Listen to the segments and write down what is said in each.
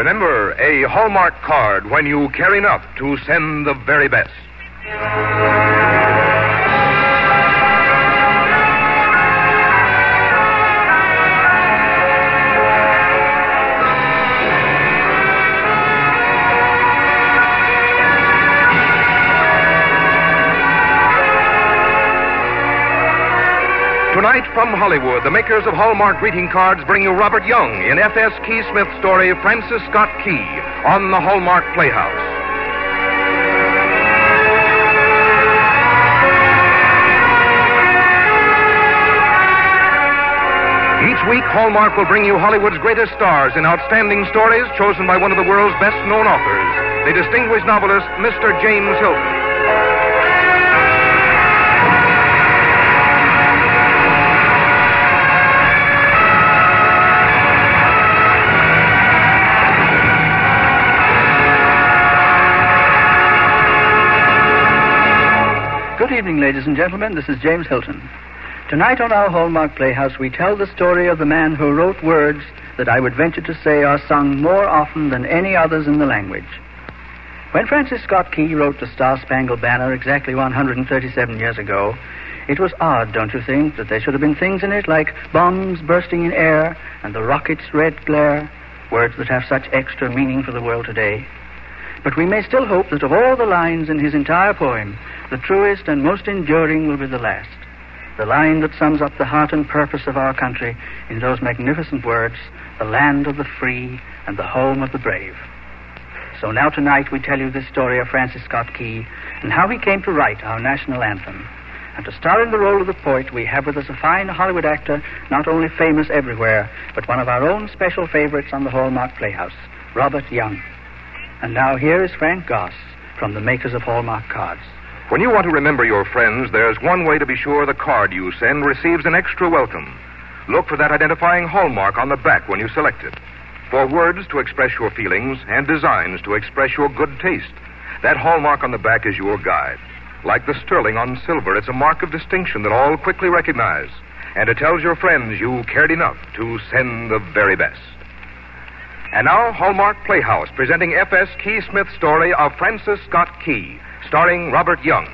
Remember, a Hallmark card when you care enough to send the very best. Tonight from Hollywood, the makers of Hallmark greeting cards bring you Robert Young in F.S. Key Smith's story Francis Scott Key on the Hallmark Playhouse. Each week, Hallmark will bring you Hollywood's greatest stars in outstanding stories chosen by one of the world's best known authors, the distinguished novelist, Mr. James Hilton. Ladies and gentlemen. This is James Hilton. Tonight on our Hallmark Playhouse, we tell the story of the man who wrote words that I would venture to say are sung more often than any others in the language. When Francis Scott Key wrote The Star Spangled Banner exactly 137 years ago, it was odd, don't you think, that there should have been things in it like bombs bursting in air and the rocket's red glare, words that have such extra meaning for the world today. But we may still hope that of all the lines in his entire poem, the truest and most enduring will be the last. The line that sums up the heart and purpose of our country in those magnificent words, the land of the free and the home of the brave. So now tonight we tell you the story of Francis Scott Key and how he came to write our national anthem. And to star in the role of the poet, we have with us a fine Hollywood actor, not only famous everywhere, but one of our own special favorites on the Hallmark Playhouse, Robert Young. And now here is Frank Goss from the makers of Hallmark cards. When you want to remember your friends, there's one way to be sure the card you send receives an extra welcome. Look for that identifying hallmark on the back when you select it. For words to express your feelings and designs to express your good taste, that hallmark on the back is your guide. Like the sterling on silver, it's a mark of distinction that all quickly recognize. And it tells your friends you cared enough to send the very best. And now, Hallmark Playhouse, presenting F.S. Key Smith's story of Francis Scott Key, starring Robert Young.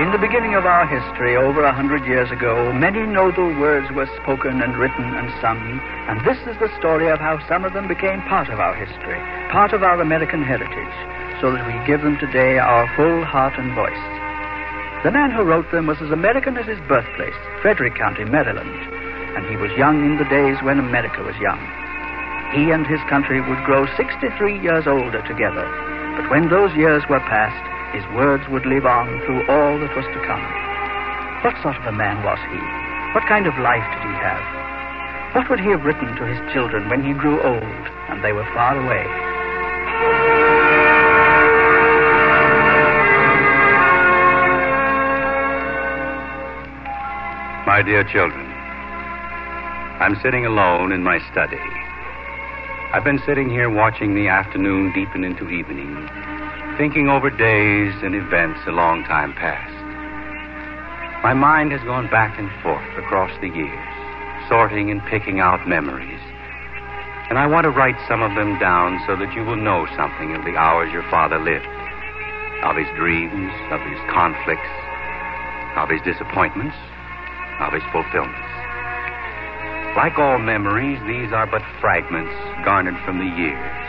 In the beginning of our history, over a hundred years ago, many noble words were spoken and written and sung, and this is the story of how some of them became part of our history, part of our American heritage, so that we give them today our full heart and voice. The man who wrote them was as American as his birthplace, Frederick County, Maryland, and he was young in the days when America was young. He and his country would grow 63 years older together, but when those years were past, his words would live on through all that was to come. What sort of a man was he? What kind of life did he have? What would he have written to his children when he grew old and they were far away? My dear children, I'm sitting alone in my study. I've been sitting here watching the afternoon deepen into evening, thinking over days and events a long time past. My mind has gone back and forth across the years, sorting and picking out memories. And I want to write some of them down so that you will know something of the hours your father lived, of his dreams, of his conflicts, of his disappointments, of his fulfillments. Like all memories, these are but fragments garnered from the years.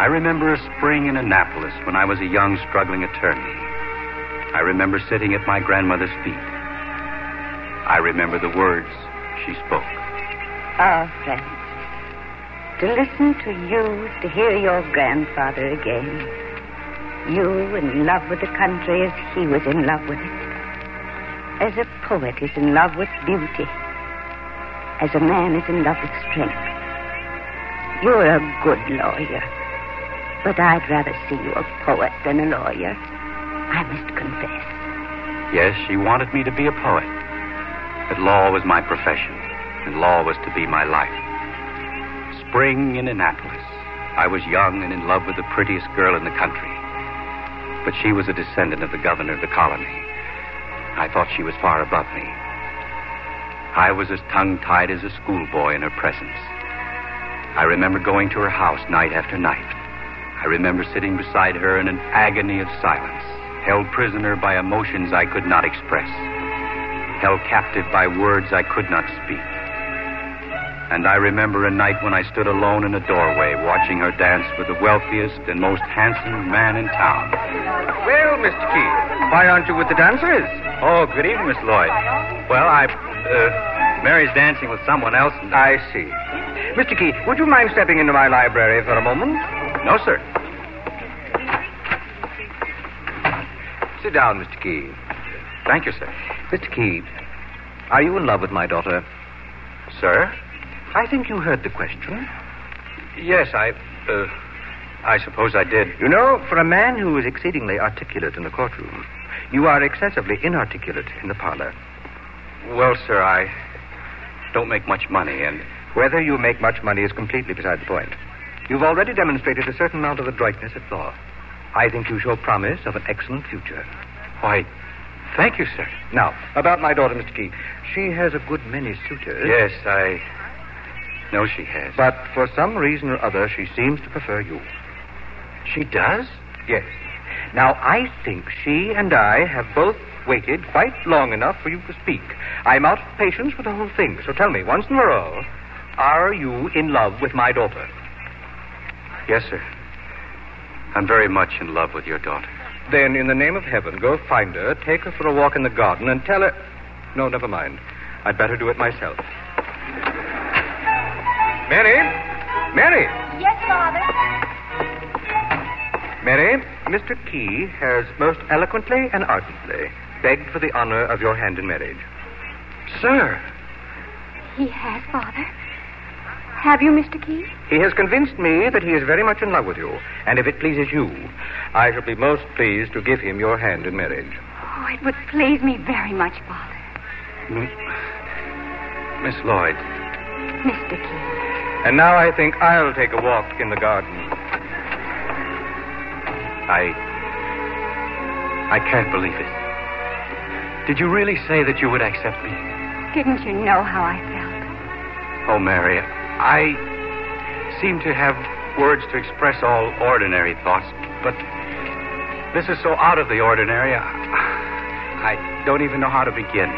I remember a spring in Annapolis when I was a young, struggling attorney. I remember sitting at my grandmother's feet. I remember the words she spoke. Ah, Frank. To listen to you, to hear your grandfather again. You in love with the country as he was in love with it. As a poet is in love with beauty. As a man is in love with strength. You're a good lawyer. But I'd rather see you a poet than a lawyer. I must confess. Yes, she wanted me to be a poet. But law was my profession, and law was to be my life. Spring in Annapolis. I was young and in love with the prettiest girl in the country. But she was a descendant of the governor of the colony. I thought she was far above me. I was as tongue tied as a schoolboy in her presence. I remember going to her house night after night. I remember sitting beside her in an agony of silence, held prisoner by emotions I could not express, held captive by words I could not speak. And I remember a night when I stood alone in a doorway watching her dance with the wealthiest and most handsome man in town. Well, Mr. Key, why aren't you with the dancers? Oh, good evening, Miss Lloyd. Well, I. Uh, Mary's dancing with someone else. And... I see. Mr. Key, would you mind stepping into my library for a moment? No, sir. Sit down, Mr. Key. Thank you, sir. Mr. Key, are you in love with my daughter? Sir? I think you heard the question. Yes, I. Uh, I suppose I did. You know, for a man who is exceedingly articulate in the courtroom, you are excessively inarticulate in the parlor. Well, sir, I don't make much money, and. Whether you make much money is completely beside the point. You've already demonstrated a certain amount of adroitness at law. I think you show promise of an excellent future. Why, thank you, sir. Now, about my daughter, Mr. Key. She has a good many suitors. Yes, I know she has. But for some reason or other, she seems to prefer you. She does? Yes. Now, I think she and I have both waited quite long enough for you to speak. I'm out of patience with the whole thing. So tell me, once and for all, are you in love with my daughter? Yes, sir. I'm very much in love with your daughter. Then, in the name of heaven, go find her, take her for a walk in the garden, and tell her. No, never mind. I'd better do it myself. Mary? Mary? Yes, Father. Mary, Mr. Key has most eloquently and ardently begged for the honor of your hand in marriage. Sir! He has, Father. Have you, Mr. Key? He has convinced me that he is very much in love with you, and if it pleases you, I shall be most pleased to give him your hand in marriage. Oh, it would please me very much, Father. Mm. Miss Lloyd. Mr. Key. And now I think I'll take a walk in the garden. I. I can't believe it. Did you really say that you would accept me? Didn't you know how I felt? Oh, Mary, I seem to have words to express all ordinary thoughts, but this is so out of the ordinary, I, I don't even know how to begin.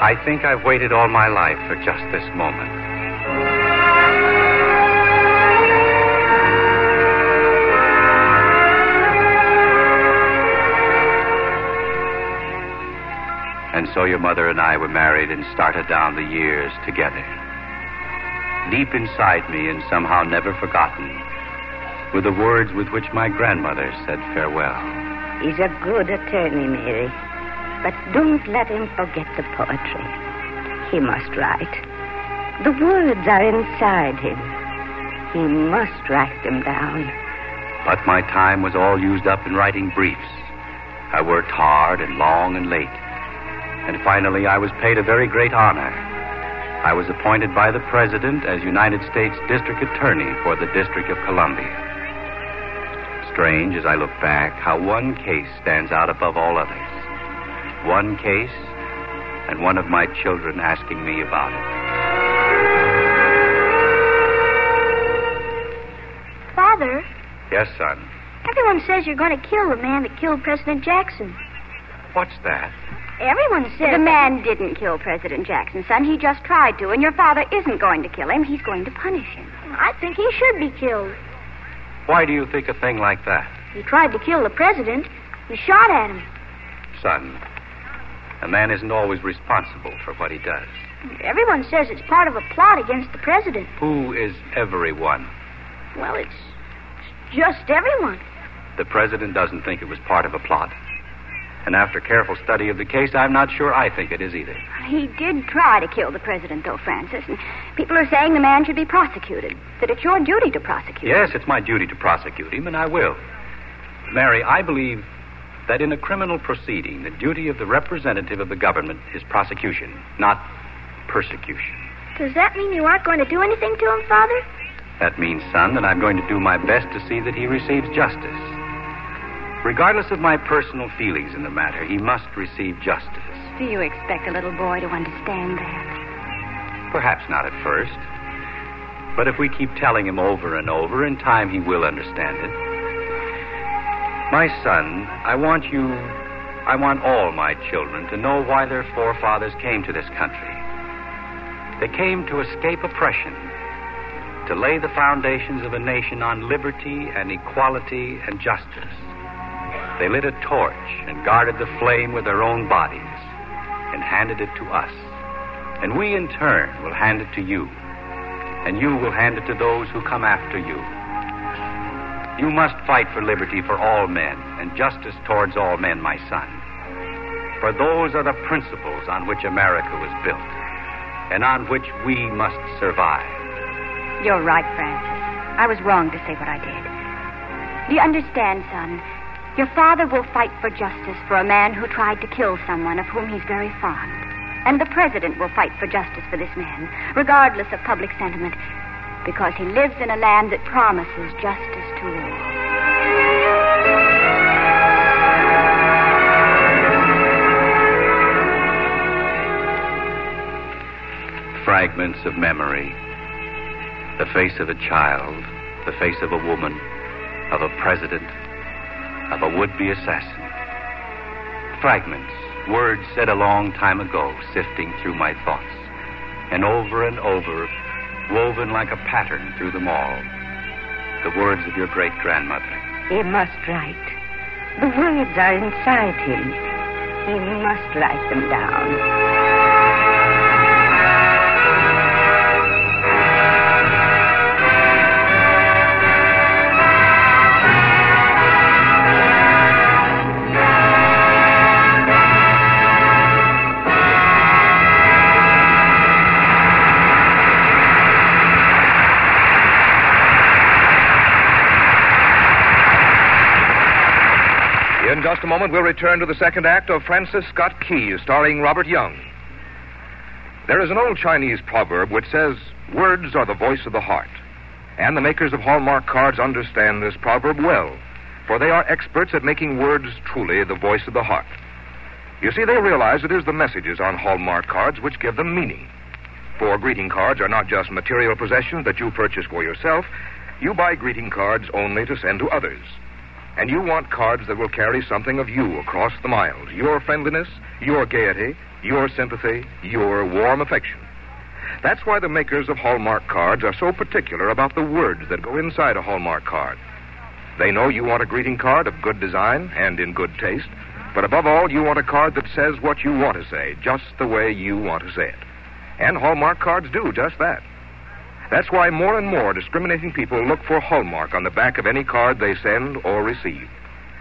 I think I've waited all my life for just this moment. And so your mother and I were married and started down the years together. Deep inside me and somehow never forgotten were the words with which my grandmother said farewell. He's a good attorney, Mary. But don't let him forget the poetry. He must write. The words are inside him. He must write them down. But my time was all used up in writing briefs. I worked hard and long and late. And finally, I was paid a very great honor. I was appointed by the President as United States District Attorney for the District of Columbia. Strange as I look back how one case stands out above all others. One case, and one of my children asking me about it. Yes, son. everyone says you're going to kill the man that killed President Jackson. What's that? Everyone says. The man didn't kill President Jackson, son. He just tried to, and your father isn't going to kill him. He's going to punish him. I think he should be killed. Why do you think a thing like that? He tried to kill the president. He shot at him. Son, a man isn't always responsible for what he does. Everyone says it's part of a plot against the president. Who is everyone? Well, it's, it's just everyone. The president doesn't think it was part of a plot. And after careful study of the case, I'm not sure I think it is either. He did try to kill the president, though, Francis. And people are saying the man should be prosecuted. That it's your duty to prosecute. Yes, it's my duty to prosecute him, and I will. Mary, I believe that in a criminal proceeding, the duty of the representative of the government is prosecution, not persecution. Does that mean you aren't going to do anything to him, Father? That means, son, that I'm going to do my best to see that he receives justice. Regardless of my personal feelings in the matter, he must receive justice. Do you expect a little boy to understand that? Perhaps not at first. But if we keep telling him over and over, in time he will understand it. My son, I want you, I want all my children to know why their forefathers came to this country. They came to escape oppression, to lay the foundations of a nation on liberty and equality and justice. They lit a torch and guarded the flame with their own bodies and handed it to us. And we, in turn, will hand it to you. And you will hand it to those who come after you. You must fight for liberty for all men and justice towards all men, my son. For those are the principles on which America was built and on which we must survive. You're right, Francis. I was wrong to say what I did. Do you understand, son? Your father will fight for justice for a man who tried to kill someone of whom he's very fond. And the president will fight for justice for this man, regardless of public sentiment, because he lives in a land that promises justice to all. Fragments of memory. The face of a child, the face of a woman, of a president, of a would be assassin. Fragments, words said a long time ago, sifting through my thoughts, and over and over, woven like a pattern through them all. The words of your great grandmother. He must write. The words are inside him. He must write them down. Just a moment, we'll return to the second act of Francis Scott Key, starring Robert Young. There is an old Chinese proverb which says, Words are the voice of the heart. And the makers of Hallmark cards understand this proverb well, for they are experts at making words truly the voice of the heart. You see, they realize it is the messages on Hallmark cards which give them meaning. For greeting cards are not just material possessions that you purchase for yourself, you buy greeting cards only to send to others. And you want cards that will carry something of you across the miles your friendliness, your gaiety, your sympathy, your warm affection. That's why the makers of Hallmark cards are so particular about the words that go inside a Hallmark card. They know you want a greeting card of good design and in good taste, but above all, you want a card that says what you want to say, just the way you want to say it. And Hallmark cards do just that. That's why more and more discriminating people look for Hallmark on the back of any card they send or receive.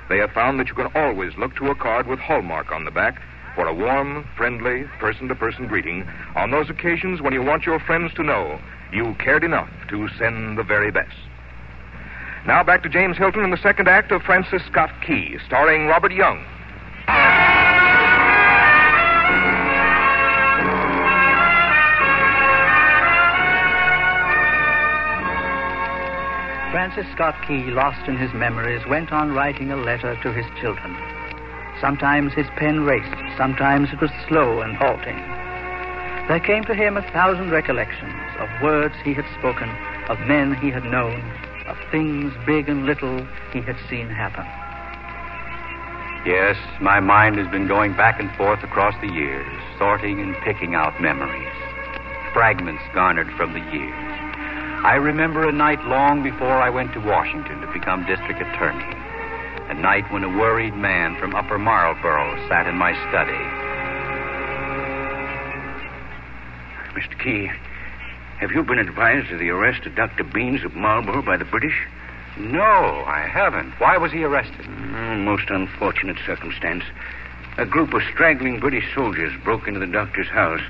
They have found that you can always look to a card with Hallmark on the back for a warm, friendly, person to person greeting on those occasions when you want your friends to know you cared enough to send the very best. Now back to James Hilton in the second act of Francis Scott Key, starring Robert Young. Francis Scott Key, lost in his memories, went on writing a letter to his children. Sometimes his pen raced, sometimes it was slow and halting. There came to him a thousand recollections of words he had spoken, of men he had known, of things big and little he had seen happen. Yes, my mind has been going back and forth across the years, sorting and picking out memories, fragments garnered from the years. I remember a night long before I went to Washington to become district attorney. A night when a worried man from Upper Marlboro sat in my study. Mr. Key, have you been advised of the arrest of Dr. Beanes of Marlboro by the British? No, I haven't. Why was he arrested? Mm, most unfortunate circumstance. A group of straggling British soldiers broke into the doctor's house.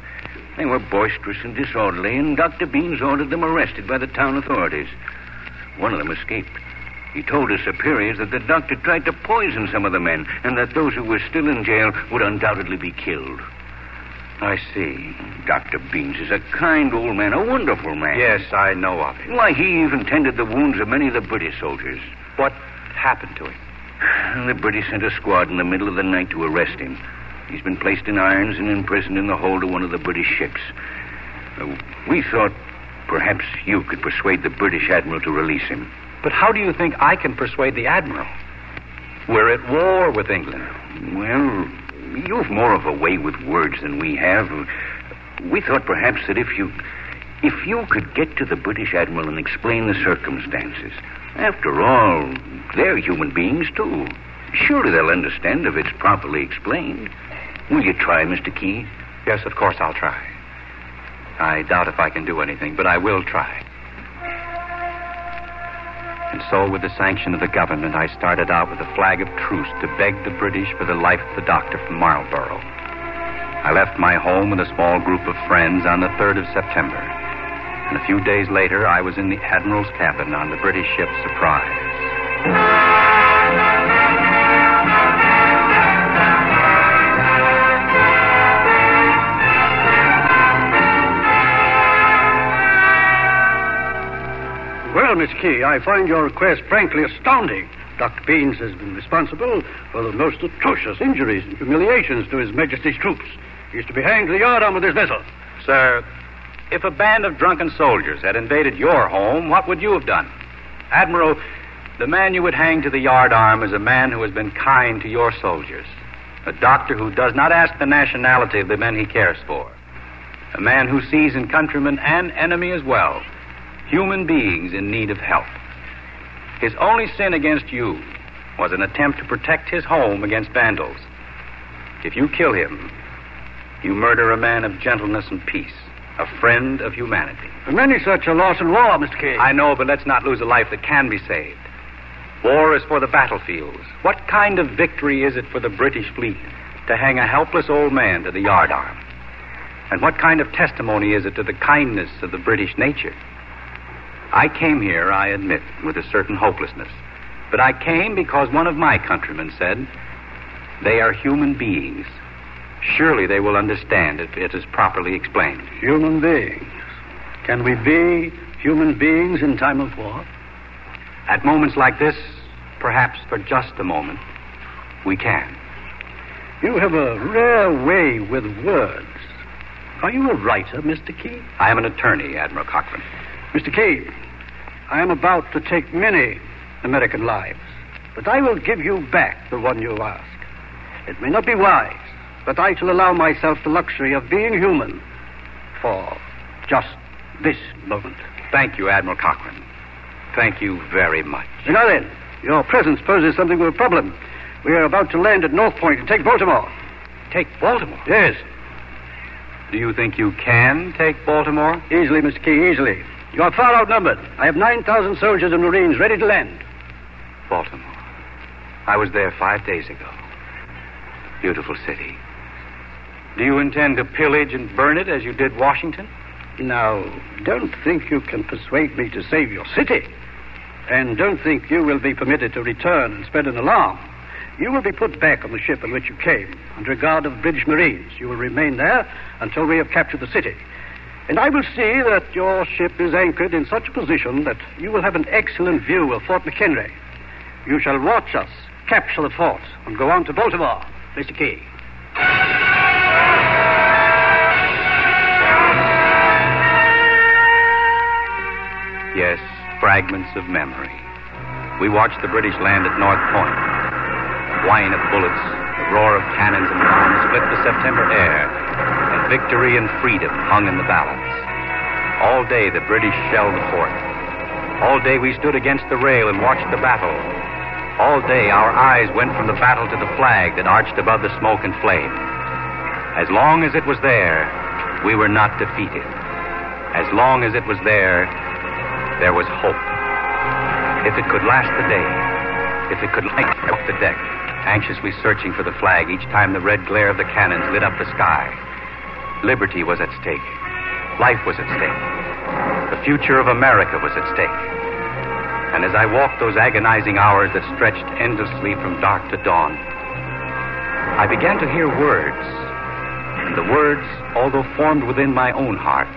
They were boisterous and disorderly, and Dr. Beanes ordered them arrested by the town authorities. One of them escaped. He told his superiors that the doctor tried to poison some of the men, and that those who were still in jail would undoubtedly be killed. I see. Dr. Beanes is a kind old man, a wonderful man. Yes, I know of him. Why, he even tended the wounds of many of the British soldiers. What happened to him? The British sent a squad in the middle of the night to arrest him. He's been placed in irons and imprisoned in the hold of one of the British ships. Uh, we thought perhaps you could persuade the British admiral to release him. But how do you think I can persuade the admiral? We're at war with England. Well, you've more of a way with words than we have. We thought perhaps that if you if you could get to the British admiral and explain the circumstances. After all, they're human beings too. Surely they'll understand if it's properly explained. Will you try, Mr. Key? Yes, of course I'll try. I doubt if I can do anything, but I will try. And so, with the sanction of the government, I started out with a flag of truce to beg the British for the life of the doctor from Marlboro. I left my home with a small group of friends on the 3rd of September. And a few days later, I was in the Admiral's cabin on the British ship Surprise. Miss Key, I find your request frankly astounding. Dr. Beanes has been responsible for the most atrocious injuries and humiliations to His Majesty's troops. He is to be hanged to the yardarm of this vessel. Sir, if a band of drunken soldiers had invaded your home, what would you have done? Admiral, the man you would hang to the yardarm is a man who has been kind to your soldiers. A doctor who does not ask the nationality of the men he cares for. A man who sees in countrymen an enemy as well human beings in need of help. His only sin against you was an attempt to protect his home against vandals. If you kill him, you murder a man of gentleness and peace, a friend of humanity. For many such a loss in war, Mr. Key. I know, but let's not lose a life that can be saved. War is for the battlefields. What kind of victory is it for the British fleet to hang a helpless old man to the yardarm? And what kind of testimony is it to the kindness of the British nature? I came here, I admit, with a certain hopelessness. But I came because one of my countrymen said, They are human beings. Surely they will understand if it is properly explained. Human beings. Can we be human beings in time of war? At moments like this, perhaps for just a moment, we can. You have a rare way with words. Are you a writer, Mr. Key? I am an attorney, Admiral Cochrane. Mr. Key, I am about to take many American lives, but I will give you back the one you ask. It may not be wise, but I shall allow myself the luxury of being human for just this moment. Thank you, Admiral Cochrane. Thank you very much. Now then, your presence poses something of a problem. We are about to land at North Point and take Baltimore. Take Baltimore? Yes. Do you think you can take Baltimore? Easily, Mr. Key, easily. You are far outnumbered. I have 9,000 soldiers and Marines ready to land. Baltimore. I was there five days ago. Beautiful city. Do you intend to pillage and burn it as you did Washington? Now, don't think you can persuade me to save your city. And don't think you will be permitted to return and spread an alarm. You will be put back on the ship on which you came, under guard of British Marines. You will remain there until we have captured the city. And I will see that your ship is anchored in such a position that you will have an excellent view of Fort McHenry. You shall watch us capture the fort and go on to Baltimore, Mr. Key. Yes, fragments of memory. We watched the British land at North Point. The whine of bullets, the roar of cannons and bombs split the September air, victory and freedom hung in the balance. All day the British shelled the fort. All day we stood against the rail and watched the battle. All day our eyes went from the battle to the flag that arched above the smoke and flame. As long as it was there, we were not defeated. As long as it was there, there was hope. If it could last the day, if it could light up the deck, anxiously searching for the flag each time the red glare of the cannons lit up the sky, liberty was at stake. Life was at stake. The future of America was at stake. And as I walked those agonizing hours that stretched endlessly from dark to dawn, I began to hear words. And the words, although formed within my own heart,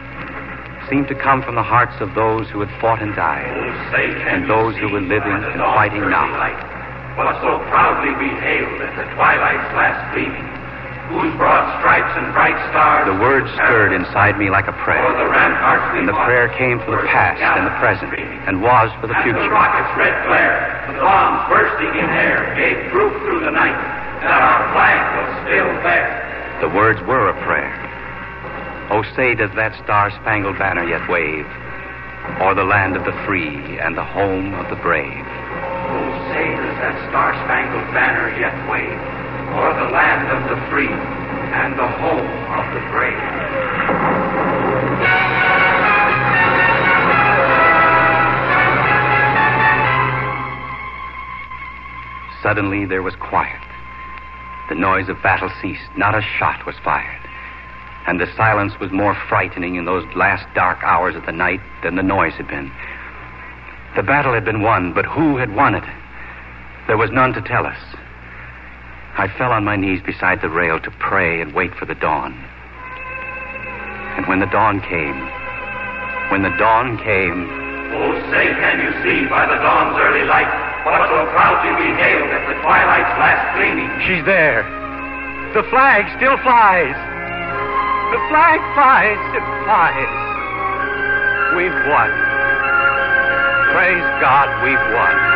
seemed to come from the hearts of those who had fought and died, oh, and those who were living and fighting now. Was so proudly we hailed at the twilight's last gleaming, whose broad stripes and bright stars. The words stirred inside me like a prayer, the ramparts and the prayer came for the past and the present, and was for the And the future. rocket's red glare, the bombs bursting in air, gave proof through the night that our flag was still there. The words were a prayer. Oh, say, does that star-spangled banner yet wave o'er the land of the free and the home of the brave? Oh, say, does that star-spangled banner yet wave o'er the land of the free and the home of the brave? Suddenly there was quiet. The noise of battle ceased. Not a shot was fired. And the silence was more frightening in those last dark hours of the night than the noise had been. The battle had been won, but who had won it? There was none to tell us. I fell on my knees beside the rail to pray and wait for the dawn. And when the dawn came, when the dawn came, Oh, say, can you see by the dawn's early light what so proudly we hailed at the twilight's last gleaming? She's there. The flag still flies. The flag flies. It flies. We've won. Praise God, we've won.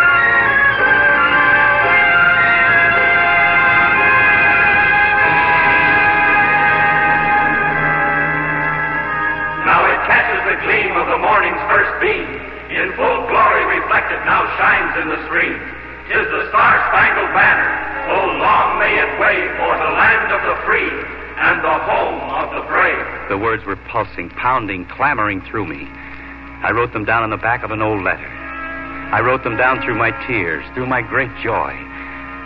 In the stream. Tis the star-spangled banner. Oh, long may it wave o'er the land of the free and the home of the brave. The words were pulsing, pounding, clamoring through me. I wrote them down on the back of an old letter. I wrote them down through my tears, through my great joy.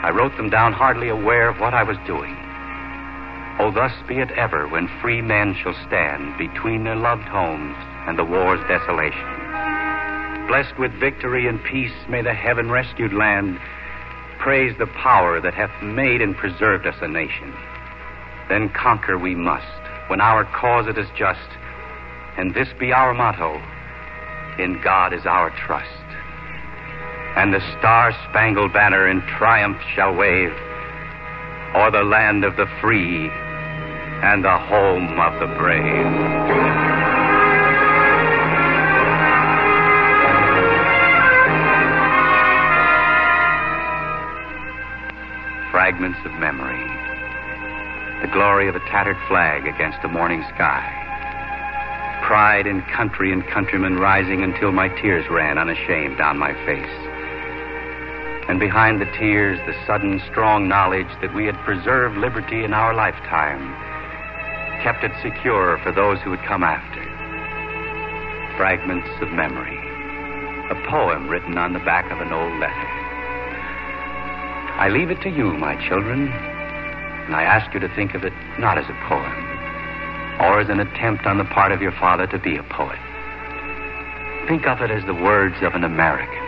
I wrote them down hardly aware of what I was doing. Oh, thus be it ever when free men shall stand between their loved homes and the war's desolation. Blessed with victory and peace, may the heaven rescued land praise the power that hath made and preserved us a nation. Then conquer we must, when our cause it is just, and this be our motto In God is our trust. And the star spangled banner in triumph shall wave o'er the land of the free and the home of the brave. Fragments of memory. The glory of a tattered flag against the morning sky. Pride in country and countrymen rising until my tears ran unashamed down my face. And behind the tears, the sudden strong knowledge that we had preserved liberty in our lifetime, kept it secure for those who would come after. Fragments of memory. A poem written on the back of an old letter. I leave it to you, my children, and I ask you to think of it not as a poem, or as an attempt on the part of your father to be a poet. Think of it as the words of an American,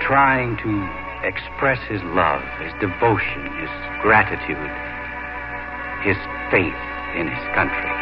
trying to express his love, his devotion, his gratitude, his faith in his country.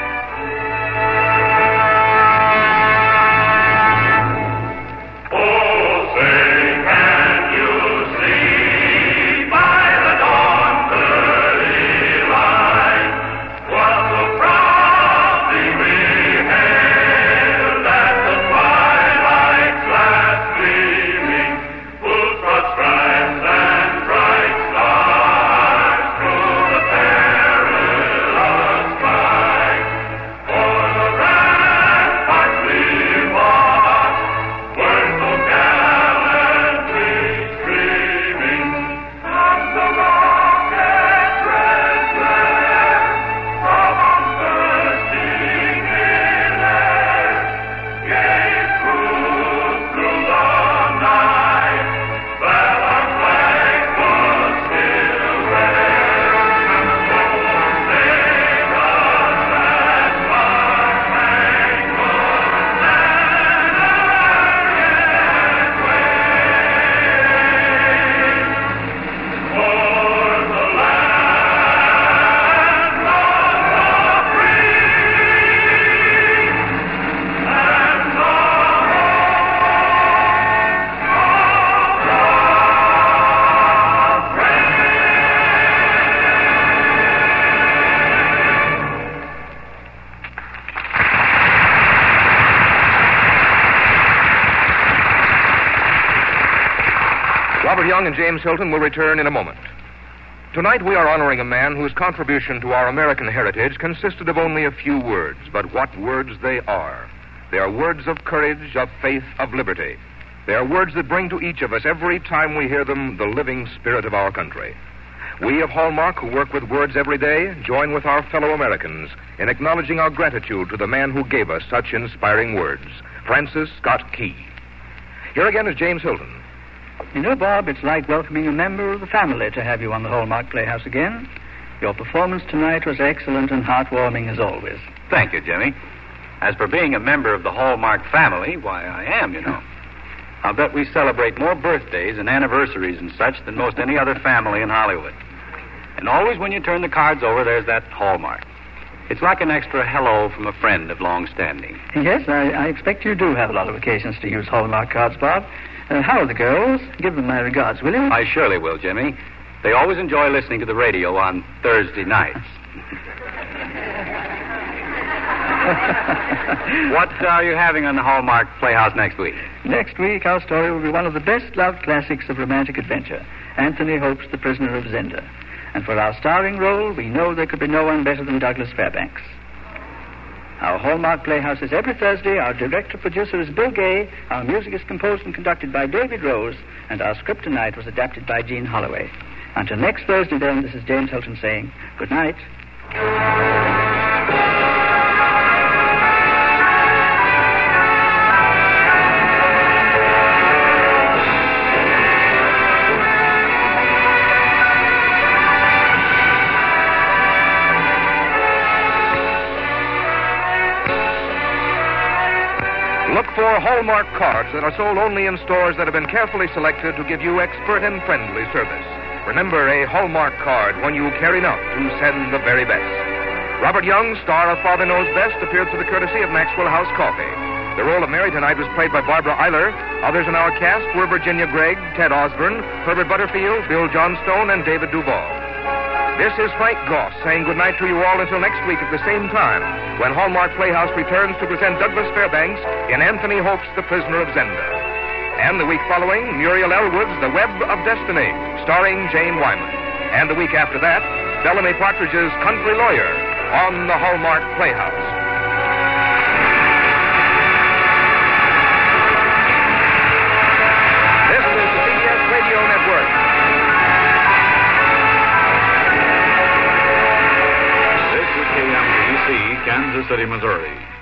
James Hilton will return in a moment. Tonight we are honoring a man whose contribution to our American heritage consisted of only a few words, but what words they are. They are words of courage, of faith, of liberty. They are words that bring to each of us, every time we hear them, the living spirit of our country. We of Hallmark, who work with words every day, join with our fellow Americans in acknowledging our gratitude to the man who gave us such inspiring words, Francis Scott Key. Here again is James Hilton. You know, Bob, it's like welcoming a member of the family to have you on the Hallmark Playhouse again. Your performance tonight was excellent and heartwarming as always. Thank you, Jimmy. As for being a member of the Hallmark family, why, I am, you know. I'll bet we celebrate more birthdays and anniversaries and such than most any other family in Hollywood. And always when you turn the cards over, there's that Hallmark. It's like an extra hello from a friend of long standing. Yes, I, I expect you do have a lot of occasions to use Hallmark cards, Bob. Uh, how are the girls? Give them my regards, will you? I surely will, Jimmy. They always enjoy listening to the radio on Thursday nights. what are you having on the Hallmark Playhouse next week? Next week, our story will be one of the best loved classics of romantic adventure Anthony Hope's The Prisoner of Zenda. And for our starring role, we know there could be no one better than Douglas Fairbanks. Our Hallmark Playhouse is every Thursday. Our director producer is Bill Gay. Our music is composed and conducted by David Rose. And our script tonight was adapted by Gene Holloway. Until next Thursday, then, this is James Hilton saying good night. For Hallmark cards that are sold only in stores that have been carefully selected to give you expert and friendly service. Remember, a Hallmark card when you care enough to send the very best. Robert Young, star of Father Knows Best, appeared through the courtesy of Maxwell House Coffee. The role of Mary tonight was played by Barbara Eiler. Others in our cast were Virginia Gregg, Ted Osborne, Herbert Butterfield, Bill Johnstone, and David Duval. This is Frank Goss saying goodnight to you all until next week at the same time when Hallmark Playhouse returns to present Douglas Fairbanks in Anthony Hope's The Prisoner of Zenda. And the week following, Muriel Elwood's The Web of Destiny, starring Jane Wyman. And the week after that, Bellamy Partridge's Country Lawyer on the Hallmark Playhouse. City, Missouri.